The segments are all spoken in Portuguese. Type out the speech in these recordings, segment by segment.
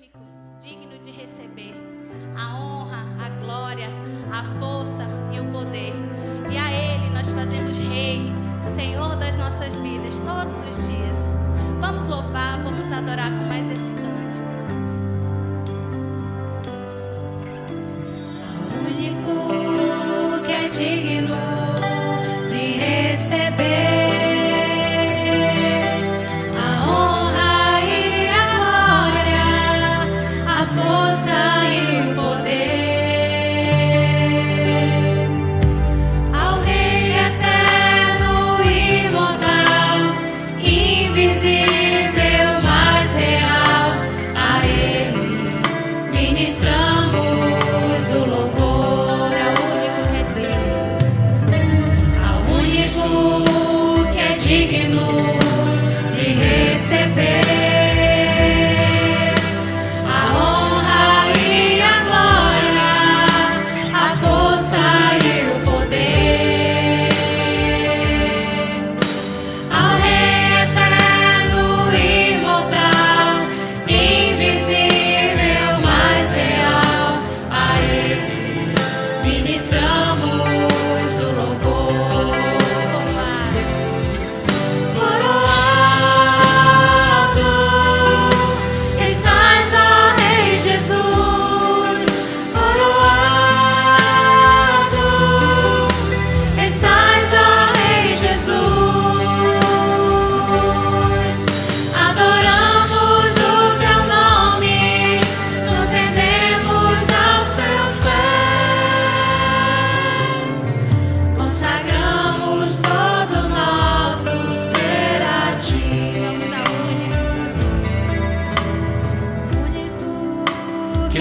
único, digno de receber a honra, a glória, a força e o poder. E a Ele nós fazemos Rei, Senhor das nossas vidas todos os dias. Vamos louvar, vamos adorar com mais esse canto.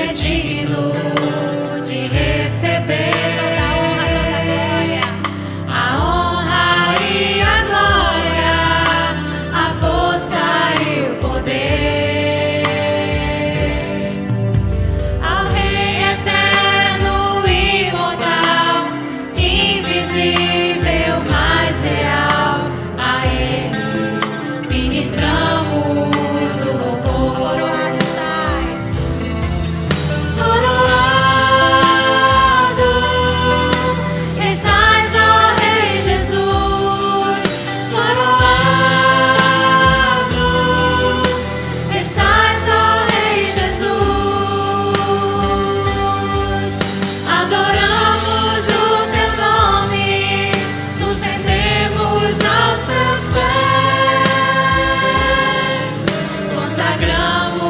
É digno de receber.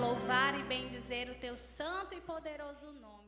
louvar e bendizer o teu santo e poderoso nome.